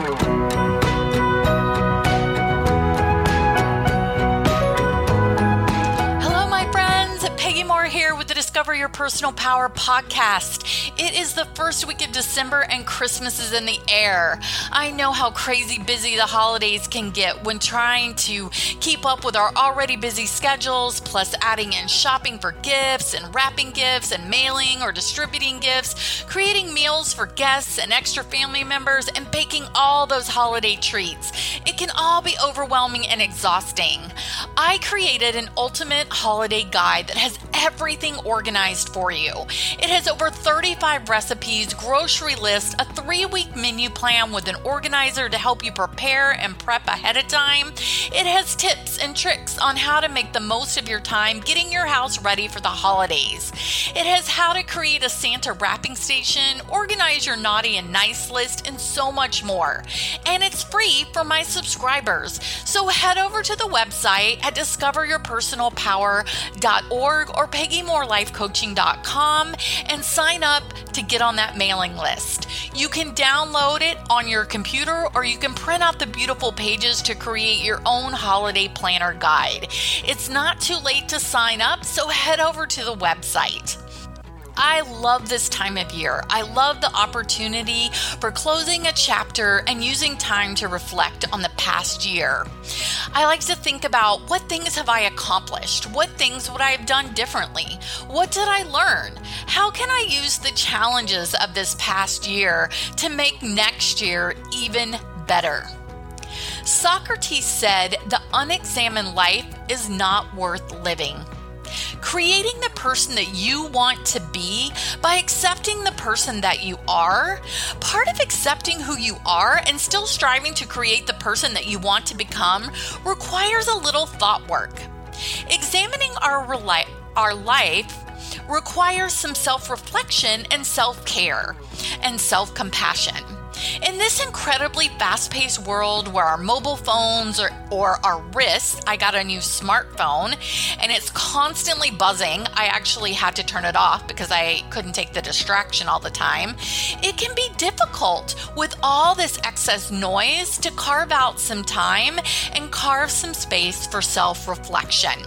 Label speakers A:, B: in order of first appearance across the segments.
A: Ooh. Discover Your Personal Power podcast. It is the first week of December and Christmas is in the air. I know how crazy busy the holidays can get when trying to keep up with our already busy schedules, plus adding in shopping for gifts and wrapping gifts and mailing or distributing gifts, creating meals for guests and extra family members, and baking all those holiday treats. It can all be overwhelming and exhausting. I created an ultimate holiday guide that has everything organized organized for you. It has over 35 recipes, grocery list, a three week menu plan with an organizer to help you prepare and prep ahead of time. It has tips and tricks on how to make the most of your time getting your house ready for the holidays. It has how to create a Santa wrapping station, organize your naughty and nice list, and so much more. And it's free for my subscribers. So head over to the website at discoveryourpersonalpower.org or Peggy Moore Life coaching.com and sign up to get on that mailing list. You can download it on your computer or you can print out the beautiful pages to create your own holiday planner guide. It's not too late to sign up, so head over to the website. I love this time of year. I love the opportunity for closing a chapter and using time to reflect on the past year. I like to think about what things have I accomplished? What things would I have done differently? What did I learn? How can I use the challenges of this past year to make next year even better? Socrates said, The unexamined life is not worth living creating the person that you want to be by accepting the person that you are. Part of accepting who you are and still striving to create the person that you want to become requires a little thought work. Examining our, our life requires some self reflection and self care and self compassion. In this incredibly fast paced world where our mobile phones or, or our wrists, I got a new smartphone and it's constantly buzzing. I actually had to turn it off because I couldn't take the distraction all the time. It can be difficult with all this excess noise to carve out some time and carve some space for self reflection.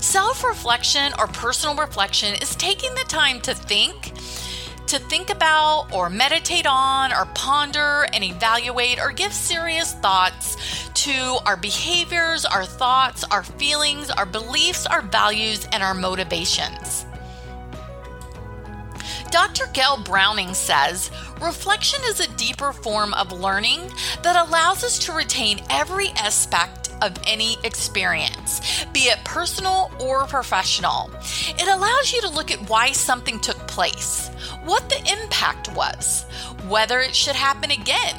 A: Self reflection or personal reflection is taking the time to think to think about or meditate on or ponder and evaluate or give serious thoughts to our behaviors, our thoughts, our feelings, our beliefs, our values, and our motivations. Dr. Gail Browning says reflection is a deeper form of learning that allows us to retain every aspect of any experience, be it personal or professional. It allows you to look at why something took place, what the impact was, whether it should happen again,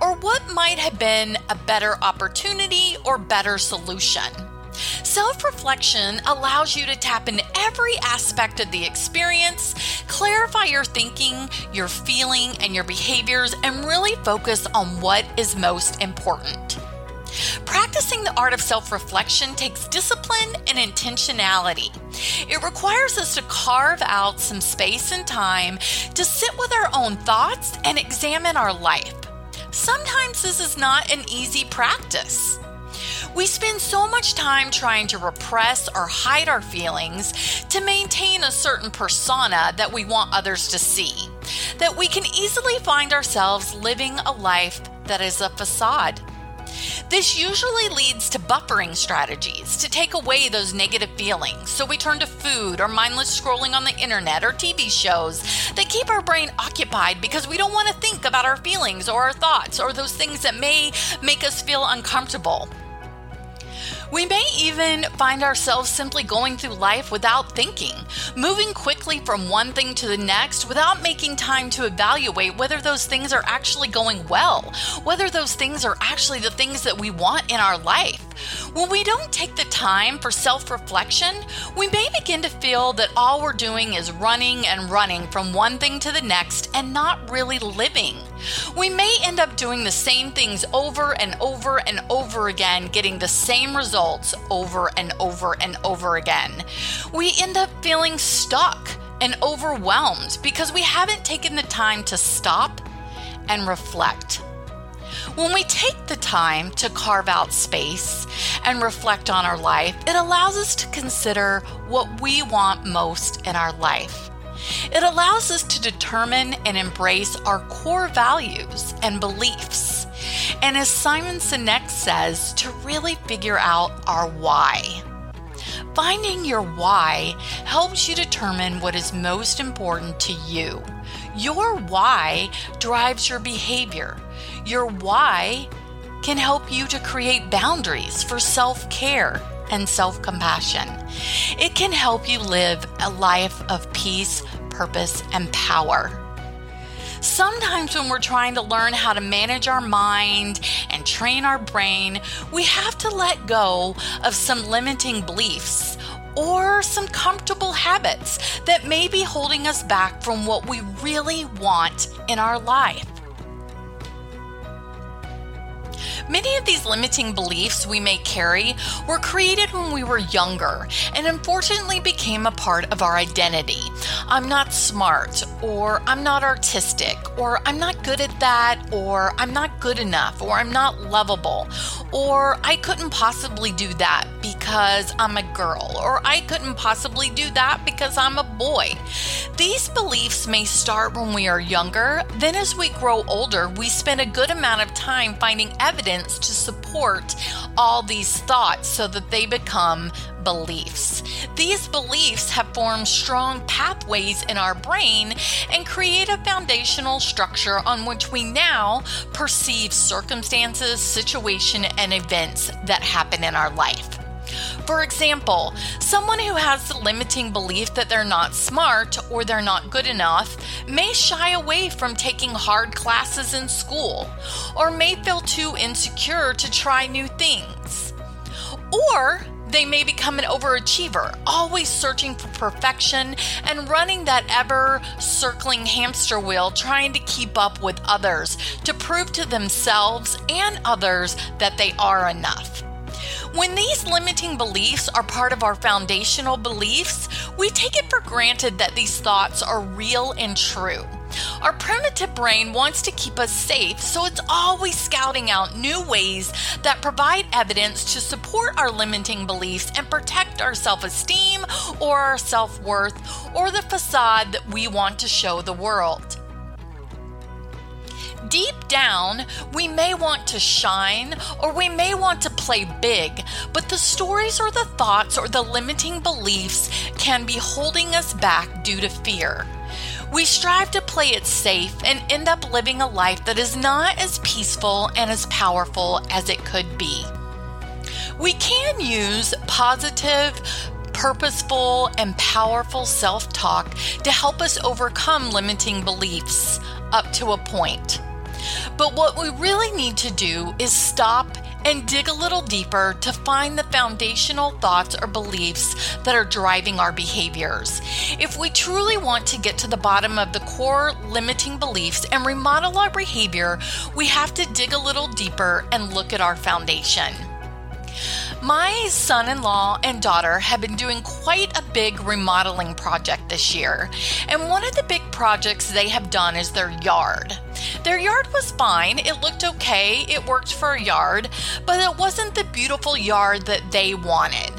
A: or what might have been a better opportunity or better solution. Self reflection allows you to tap into every aspect of the experience, clarify your thinking, your feeling, and your behaviors, and really focus on what is most important. Practicing the art of self reflection takes discipline and intentionality. It requires us to carve out some space and time to sit with our own thoughts and examine our life. Sometimes this is not an easy practice. We spend so much time trying to repress or hide our feelings to maintain a certain persona that we want others to see, that we can easily find ourselves living a life that is a facade. This usually leads to buffering strategies to take away those negative feelings. So we turn to food or mindless scrolling on the internet or TV shows that keep our brain occupied because we don't want to think about our feelings or our thoughts or those things that may make us feel uncomfortable. We may even find ourselves simply going through life without thinking, moving quickly from one thing to the next without making time to evaluate whether those things are actually going well, whether those things are actually the things that we want in our life. When we don't take the time for self reflection, we may begin to feel that all we're doing is running and running from one thing to the next and not really living. We may end up doing the same things over and over and over again, getting the same results over and over and over again. We end up feeling stuck and overwhelmed because we haven't taken the time to stop and reflect. When we take the time to carve out space and reflect on our life, it allows us to consider what we want most in our life. It allows us to determine and embrace our core values and beliefs. And as Simon Sinek says, to really figure out our why. Finding your why helps you determine what is most important to you. Your why drives your behavior. Your why can help you to create boundaries for self care and self compassion. It can help you live a life of peace, purpose, and power. Sometimes, when we're trying to learn how to manage our mind and train our brain, we have to let go of some limiting beliefs or some comfortable habits that may be holding us back from what we really want in our life. Many of these limiting beliefs we may carry were created when we were younger and unfortunately became a part of our identity. I'm not smart, or I'm not artistic, or I'm not good at that, or I'm not good enough, or I'm not lovable, or I couldn't possibly do that because I'm a girl, or I couldn't possibly do that because I'm a boy. These beliefs may start when we are younger, then as we grow older, we spend a good amount of time finding evidence to support all these thoughts so that they become beliefs. These beliefs have formed strong pathways in our brain and create a foundational structure on which we now perceive circumstances, situation, and events that happen in our life. For example, someone who has the limiting belief that they're not smart or they're not good enough may shy away from taking hard classes in school or may feel too insecure to try new things. Or they may become an overachiever, always searching for perfection and running that ever circling hamster wheel, trying to keep up with others to prove to themselves and others that they are enough. When these limiting beliefs are part of our foundational beliefs, we take it for granted that these thoughts are real and true. Our primitive brain wants to keep us safe, so it's always scouting out new ways that provide evidence to support our limiting beliefs and protect our self esteem or our self worth or the facade that we want to show the world. Deep down, we may want to shine or we may want to play big, but the stories or the thoughts or the limiting beliefs can be holding us back due to fear. We strive to play it safe and end up living a life that is not as peaceful and as powerful as it could be. We can use positive, purposeful, and powerful self talk to help us overcome limiting beliefs up to a point. But what we really need to do is stop and dig a little deeper to find the foundational thoughts or beliefs that are driving our behaviors. If we truly want to get to the bottom of the core limiting beliefs and remodel our behavior, we have to dig a little deeper and look at our foundation. My son in law and daughter have been doing quite a big remodeling project this year, and one of the big projects they have done is their yard. Their yard was fine, it looked okay, it worked for a yard, but it wasn't the beautiful yard that they wanted.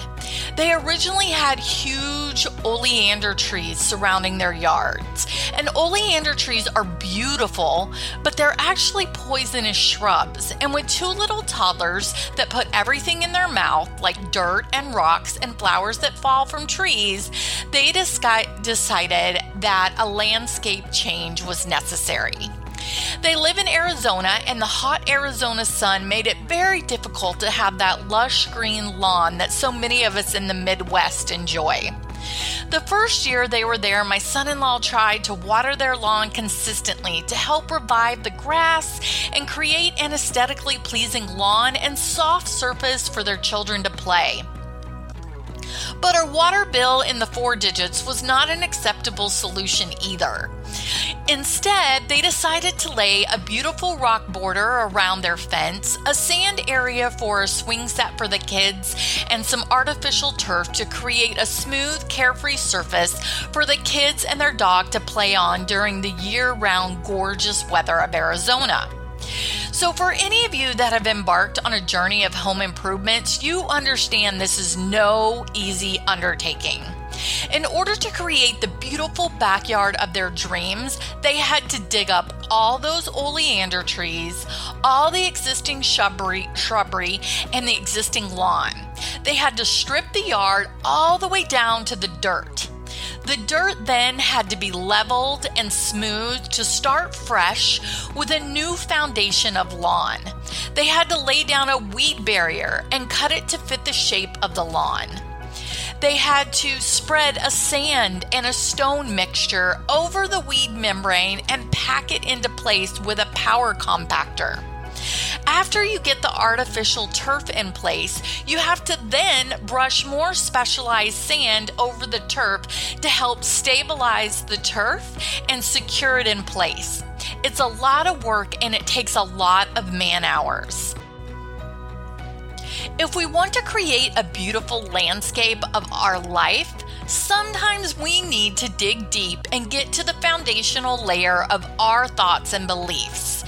A: They originally had huge oleander trees surrounding their yards. And oleander trees are beautiful, but they're actually poisonous shrubs. And with two little toddlers that put everything in their mouth, like dirt and rocks and flowers that fall from trees, they decided that a landscape change was necessary. They live in Arizona, and the hot Arizona sun made it very difficult to have that lush green lawn that so many of us in the Midwest enjoy. The first year they were there, my son in law tried to water their lawn consistently to help revive the grass and create an aesthetically pleasing lawn and soft surface for their children to play. But our water bill in the four digits was not an acceptable solution either. Instead, they decided to lay a beautiful rock border around their fence, a sand area for a swing set for the kids, and some artificial turf to create a smooth, carefree surface for the kids and their dog to play on during the year round gorgeous weather of Arizona. So, for any of you that have embarked on a journey of home improvements, you understand this is no easy undertaking. In order to create the beautiful backyard of their dreams, they had to dig up all those oleander trees, all the existing shrubbery, shrubbery, and the existing lawn. They had to strip the yard all the way down to the dirt. The dirt then had to be leveled and smoothed to start fresh with a new foundation of lawn. They had to lay down a weed barrier and cut it to fit the shape of the lawn. They had to spread a sand and a stone mixture over the weed membrane and pack it into place with a power compactor. After you get the artificial turf in place, you have to then brush more specialized sand over the turf to help stabilize the turf and secure it in place. It's a lot of work and it takes a lot of man hours. If we want to create a beautiful landscape of our life, sometimes we need to dig deep and get to the foundational layer of our thoughts and beliefs.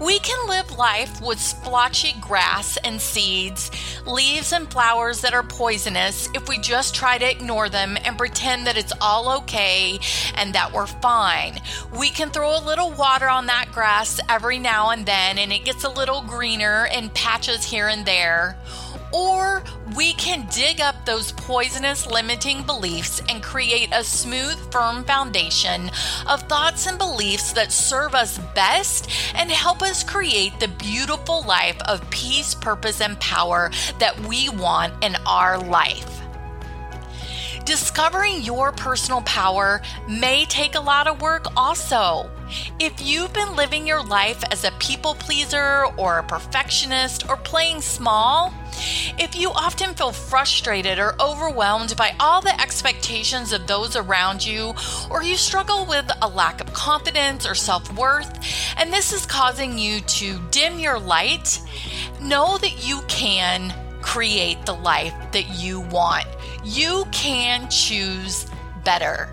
A: We can live life with splotchy grass and seeds, leaves and flowers that are poisonous if we just try to ignore them and pretend that it's all okay and that we're fine. We can throw a little water on that grass every now and then and it gets a little greener in patches here and there. Or we can dig up those poisonous limiting beliefs and create a smooth, firm foundation of thoughts and beliefs that serve us best and help us create the beautiful life of peace, purpose, and power that we want in our life. Discovering your personal power may take a lot of work also. If you've been living your life as a people pleaser or a perfectionist or playing small, if you often feel frustrated or overwhelmed by all the expectations of those around you, or you struggle with a lack of confidence or self worth, and this is causing you to dim your light, know that you can create the life that you want. You can choose better.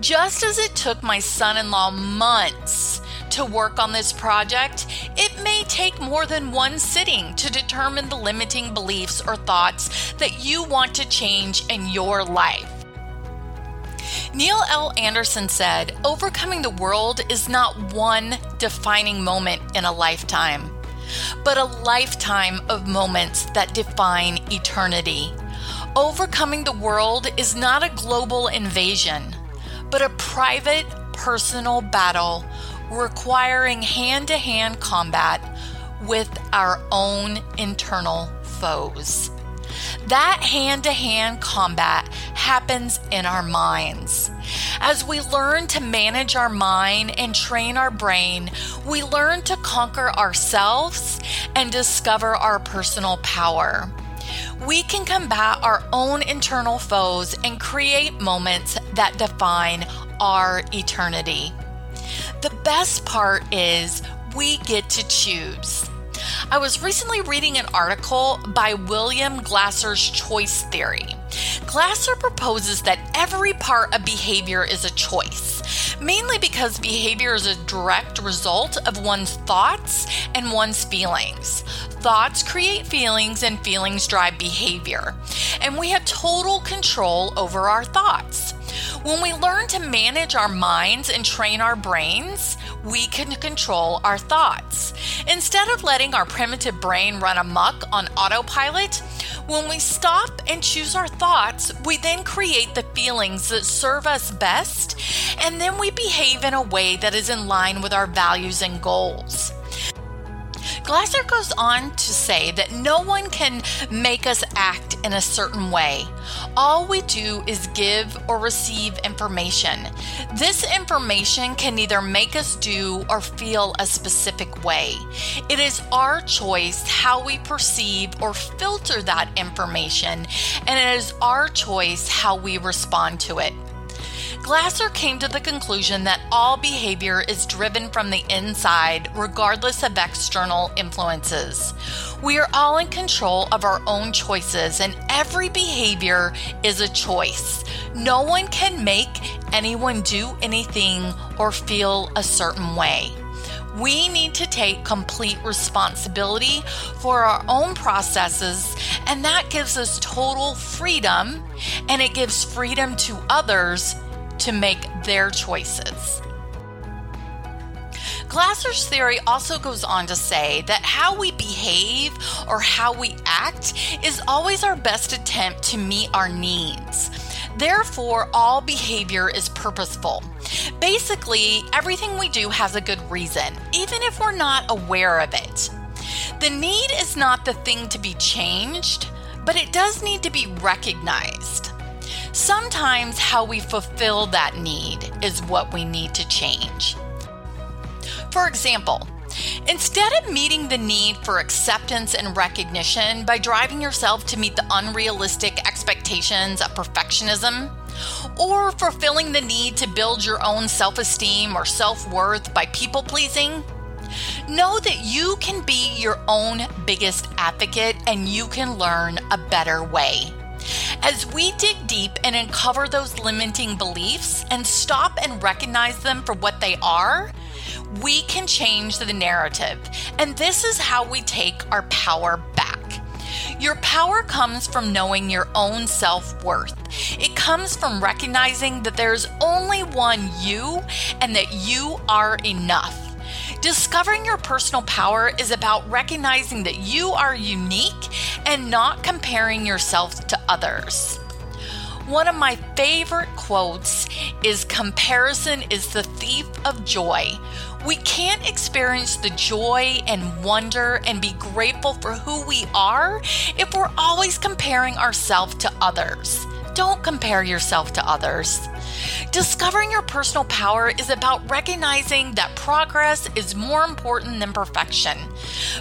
A: Just as it took my son in law months to work on this project, it may take more than one sitting to determine the limiting beliefs or thoughts that you want to change in your life. Neil L. Andersen said, Overcoming the world is not one defining moment in a lifetime, but a lifetime of moments that define eternity. Overcoming the world is not a global invasion, but a private, personal battle requiring hand to hand combat with our own internal foes. That hand to hand combat happens in our minds. As we learn to manage our mind and train our brain, we learn to conquer ourselves and discover our personal power. We can combat our own internal foes and create moments that define our eternity. The best part is we get to choose. I was recently reading an article by William Glasser's choice theory. Glasser proposes that every part of behavior is a choice, mainly because behavior is a direct result of one's thoughts and one's feelings. Thoughts create feelings, and feelings drive behavior. And we have total control over our thoughts. When we learn to manage our minds and train our brains, we can control our thoughts. Instead of letting our primitive brain run amok on autopilot, when we stop and choose our thoughts, we then create the feelings that serve us best, and then we behave in a way that is in line with our values and goals. Glasser goes on to say that no one can make us act in a certain way. All we do is give or receive information. This information can either make us do or feel a specific way. It is our choice how we perceive or filter that information, and it is our choice how we respond to it. Glasser came to the conclusion that all behavior is driven from the inside, regardless of external influences. We are all in control of our own choices, and every behavior is a choice. No one can make anyone do anything or feel a certain way. We need to take complete responsibility for our own processes, and that gives us total freedom and it gives freedom to others to make their choices. Glasser's theory also goes on to say that how we behave or how we act is always our best attempt to meet our needs. Therefore, all behavior is purposeful. Basically, everything we do has a good reason, even if we're not aware of it. The need is not the thing to be changed, but it does need to be recognized. Sometimes how we fulfill that need is what we need to change. For example, instead of meeting the need for acceptance and recognition by driving yourself to meet the unrealistic expectations of perfectionism, or fulfilling the need to build your own self esteem or self worth by people pleasing, know that you can be your own biggest advocate and you can learn a better way. As we dig deep and uncover those limiting beliefs and stop and recognize them for what they are, we can change the narrative. And this is how we take our power back. Your power comes from knowing your own self worth. It comes from recognizing that there's only one you and that you are enough. Discovering your personal power is about recognizing that you are unique and not comparing yourself to others. One of my favorite quotes is Comparison is the thief of joy. We can't experience the joy and wonder and be grateful for who we are if we're always comparing ourselves to others. Don't compare yourself to others. Discovering your personal power is about recognizing that progress is more important than perfection.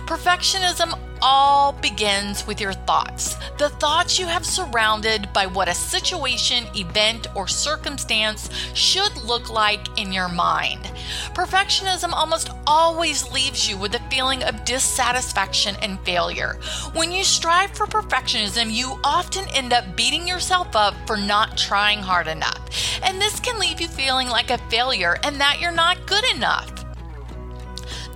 A: Perfectionism all begins with your thoughts. The thoughts you have surrounded by what a situation, event, or circumstance should look like in your mind. Perfectionism almost always leaves you with a feeling of dissatisfaction and failure. When you strive for perfectionism, you often end up beating yourself up for not trying hard enough. And this can leave you feeling like a failure and that you're not good enough.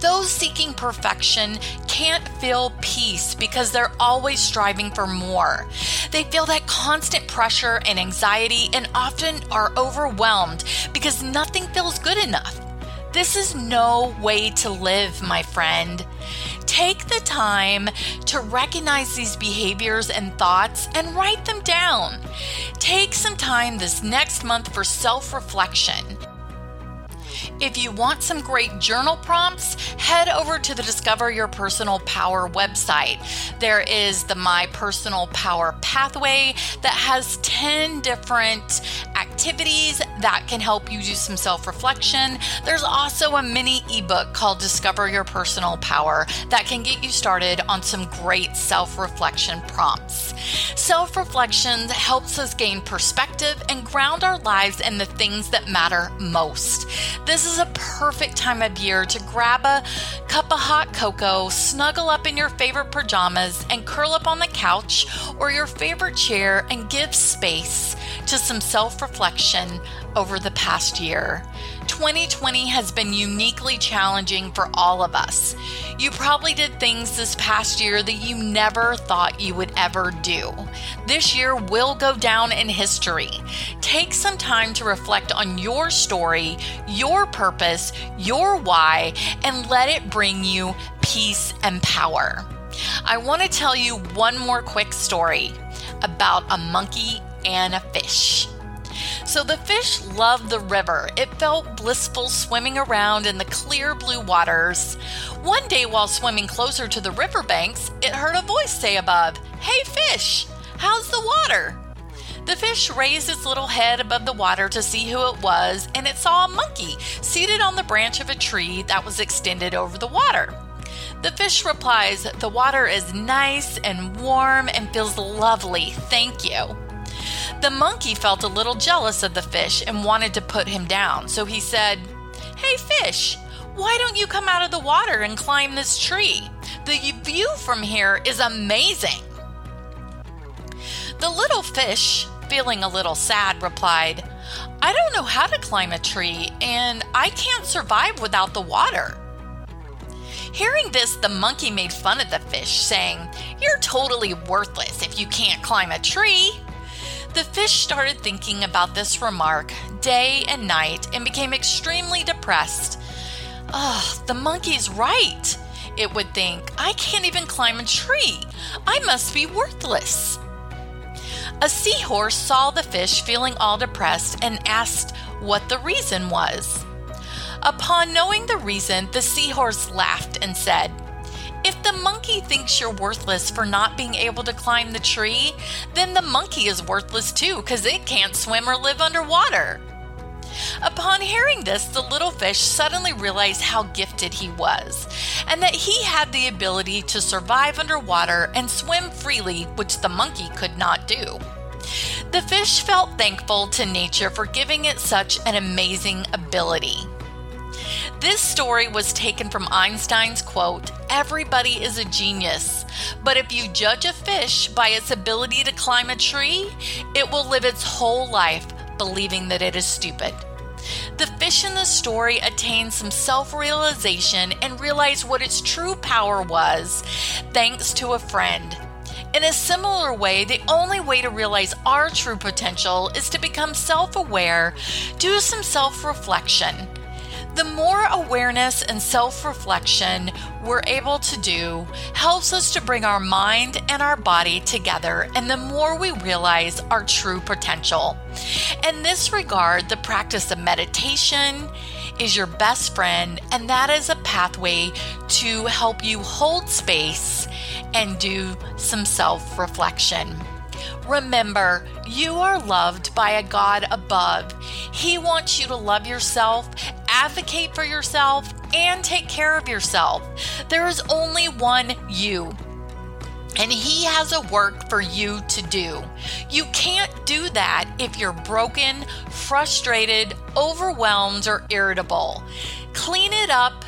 A: Those seeking perfection can't feel peace because they're always striving for more. They feel that constant pressure and anxiety and often are overwhelmed because nothing feels good enough. This is no way to live, my friend. Take the time to recognize these behaviors and thoughts and write them down. Take some time this next month for self reflection. If you want some great journal prompts, head over to the Discover Your Personal Power website. There is the My Personal Power Pathway that has 10 different activities that can help you do some self reflection. There's also a mini ebook called Discover Your Personal Power that can get you started on some great self reflection prompts. Self reflection helps us gain perspective and ground our lives in the things that matter most. This is a perfect time of year to grab a cup of hot cocoa, snuggle up in your favorite pajamas, and curl up on the couch or your favorite chair and give space to some self reflection over the past year. 2020 has been uniquely challenging for all of us. You probably did things this past year that you never thought you would ever do. This year will go down in history. Take some time to reflect on your story, your purpose, your why, and let it bring you peace and power. I want to tell you one more quick story about a monkey and a fish. So the fish loved the river. It felt blissful swimming around in the clear blue waters. One day, while swimming closer to the riverbanks, it heard a voice say above, Hey, fish, how's the water? The fish raised its little head above the water to see who it was, and it saw a monkey seated on the branch of a tree that was extended over the water. The fish replies, The water is nice and warm and feels lovely, thank you. The monkey felt a little jealous of the fish and wanted to put him down, so he said, Hey, fish, why don't you come out of the water and climb this tree? The view from here is amazing. The little fish, feeling a little sad, replied, I don't know how to climb a tree, and I can't survive without the water. Hearing this, the monkey made fun of the fish, saying, You're totally worthless if you can't climb a tree. The fish started thinking about this remark day and night and became extremely depressed. Ugh, the monkey's right, it would think. I can't even climb a tree. I must be worthless. A seahorse saw the fish feeling all depressed and asked what the reason was. Upon knowing the reason, the seahorse laughed and said, If the monkey thinks you're worthless for not being able to climb the tree, then the monkey is worthless too because it can't swim or live underwater. Upon hearing this, the little fish suddenly realized how gifted he was, and that he had the ability to survive underwater and swim freely, which the monkey could not do. The fish felt thankful to nature for giving it such an amazing ability. This story was taken from Einstein's quote Everybody is a genius, but if you judge a fish by its ability to climb a tree, it will live its whole life believing that it is stupid. The fish in the story attained some self realization and realized what its true power was thanks to a friend. In a similar way, the only way to realize our true potential is to become self aware, do some self reflection the more awareness and self reflection we're able to do helps us to bring our mind and our body together, and the more we realize our true potential. In this regard, the practice of meditation is your best friend, and that is a pathway to help you hold space and do some self reflection. Remember, you are loved by a God above. He wants you to love yourself, advocate for yourself, and take care of yourself. There is only one you. And he has a work for you to do. You can't do that if you're broken, frustrated, overwhelmed, or irritable. Clean it up,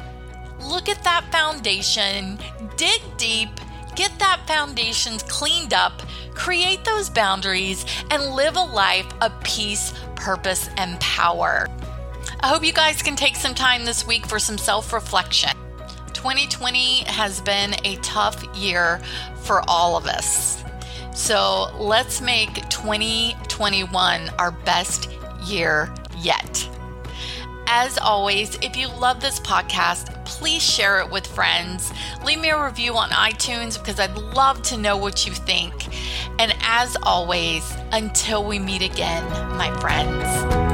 A: look at that foundation, dig deep, get that foundation cleaned up, create those boundaries, and live a life of peace, purpose, and power. I hope you guys can take some time this week for some self reflection. 2020 has been a tough year for all of us. So let's make 2021 our best year yet. As always, if you love this podcast, please share it with friends. Leave me a review on iTunes because I'd love to know what you think. And as always, until we meet again, my friends.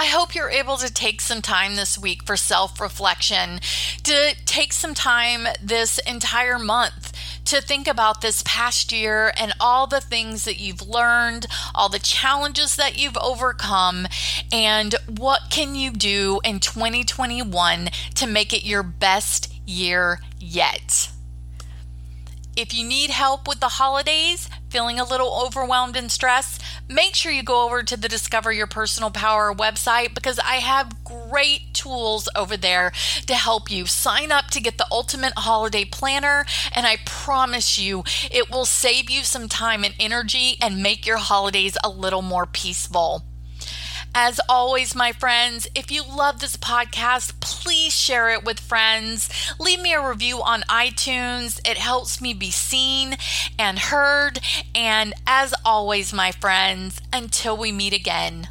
A: I hope you're able to take some time this week for self reflection, to take some time this entire month to think about this past year and all the things that you've learned, all the challenges that you've overcome, and what can you do in 2021 to make it your best year yet. If you need help with the holidays, feeling a little overwhelmed and stressed, make sure you go over to the Discover Your Personal Power website because I have great tools over there to help you. Sign up to get the ultimate holiday planner, and I promise you it will save you some time and energy and make your holidays a little more peaceful. As always, my friends, if you love this podcast, please share it with friends. Leave me a review on iTunes. It helps me be seen and heard. And as always, my friends, until we meet again,